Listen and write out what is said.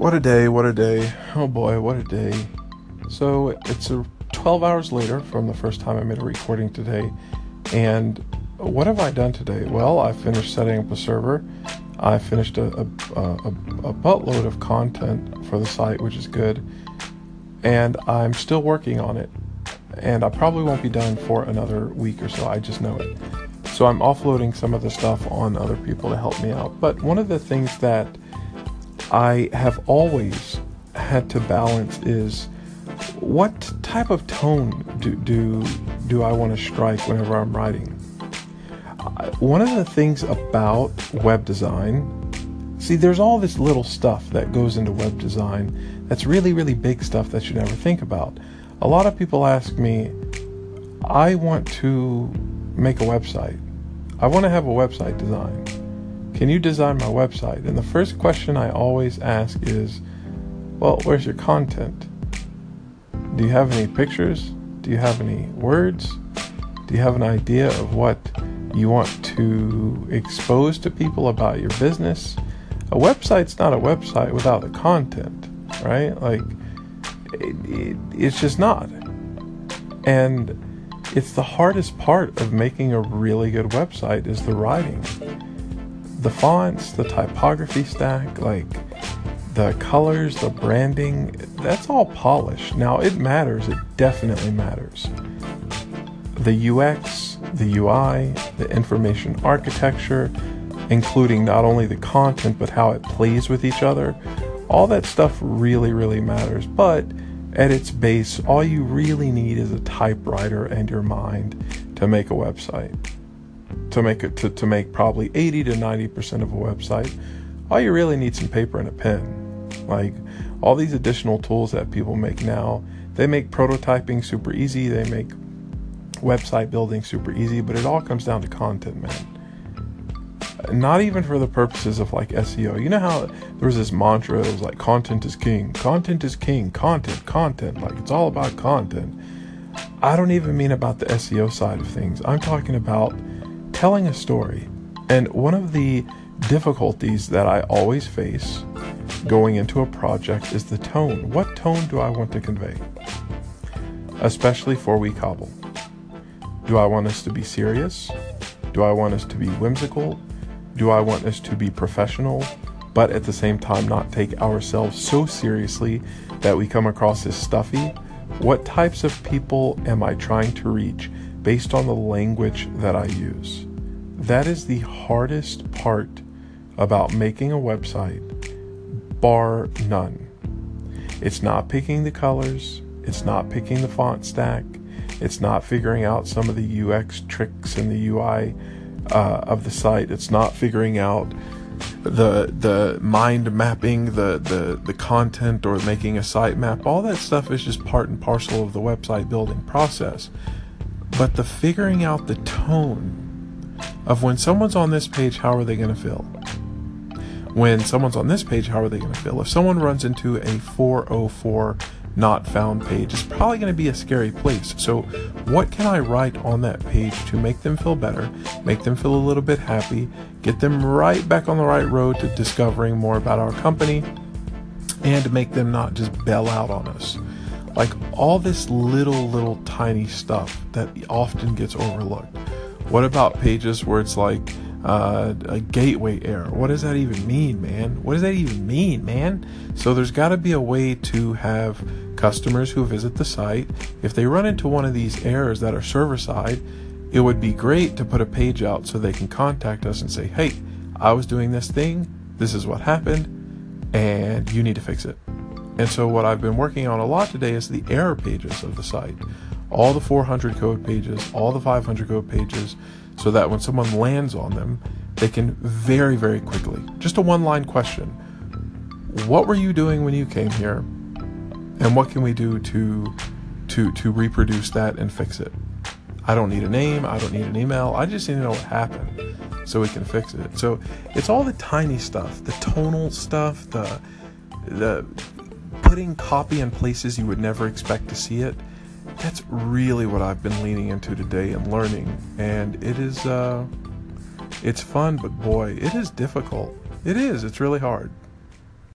What a day, what a day. Oh boy, what a day. So it's a 12 hours later from the first time I made a recording today. And what have I done today? Well, I finished setting up a server. I finished a, a, a, a buttload of content for the site, which is good. And I'm still working on it. And I probably won't be done for another week or so. I just know it. So I'm offloading some of the stuff on other people to help me out. But one of the things that I have always had to balance is what type of tone do do, do I want to strike whenever I'm writing? Uh, one of the things about web design, see, there's all this little stuff that goes into web design that's really, really big stuff that you never think about. A lot of people ask me, I want to make a website. I want to have a website design. Can you design my website? And the first question I always ask is, Well, where's your content? Do you have any pictures? Do you have any words? Do you have an idea of what you want to expose to people about your business? A website's not a website without the content, right? Like, it, it, it's just not. And it's the hardest part of making a really good website is the writing the fonts, the typography stack, like the colors, the branding, that's all polished. Now it matters, it definitely matters. The UX, the UI, the information architecture, including not only the content but how it plays with each other, all that stuff really, really matters. But at its base, all you really need is a typewriter and your mind to make a website to make it to, to make probably 80 to 90 percent of a website all you really need some paper and a pen like all these additional tools that people make now they make prototyping super easy they make website building super easy but it all comes down to content man not even for the purposes of like SEO. You know how there was this mantra, it was like content is king, content is king, content, content, like it's all about content. I don't even mean about the SEO side of things. I'm talking about telling a story. And one of the difficulties that I always face going into a project is the tone. What tone do I want to convey? Especially for We Cobble. Do I want us to be serious? Do I want us to be whimsical? Do I want us to be professional, but at the same time not take ourselves so seriously that we come across as stuffy? What types of people am I trying to reach based on the language that I use? That is the hardest part about making a website, bar none. It's not picking the colors, it's not picking the font stack, it's not figuring out some of the UX tricks and the UI uh, of the site, it's not figuring out the the mind mapping the, the the content or making a site map all that stuff is just part and parcel of the website building process but the figuring out the tone of when someone's on this page, how are they going to feel? When someone's on this page, how are they going to feel? If someone runs into a 404 not found page, it's probably going to be a scary place. So, what can I write on that page to make them feel better, make them feel a little bit happy, get them right back on the right road to discovering more about our company, and make them not just bail out on us? Like all this little, little tiny stuff that often gets overlooked. What about pages where it's like uh, a gateway error? What does that even mean, man? What does that even mean, man? So there's got to be a way to have customers who visit the site, if they run into one of these errors that are server side, it would be great to put a page out so they can contact us and say, hey, I was doing this thing, this is what happened, and you need to fix it. And so, what I've been working on a lot today is the error pages of the site all the 400 code pages, all the 500 code pages, so that when someone lands on them, they can very, very quickly, just a one line question What were you doing when you came here? And what can we do to, to, to reproduce that and fix it? I don't need a name, I don't need an email, I just need to know what happened so we can fix it. So it's all the tiny stuff, the tonal stuff, the, the putting copy in places you would never expect to see it that's really what I've been leaning into today and learning. And it is, uh, it's fun, but boy, it is difficult. It is. It's really hard.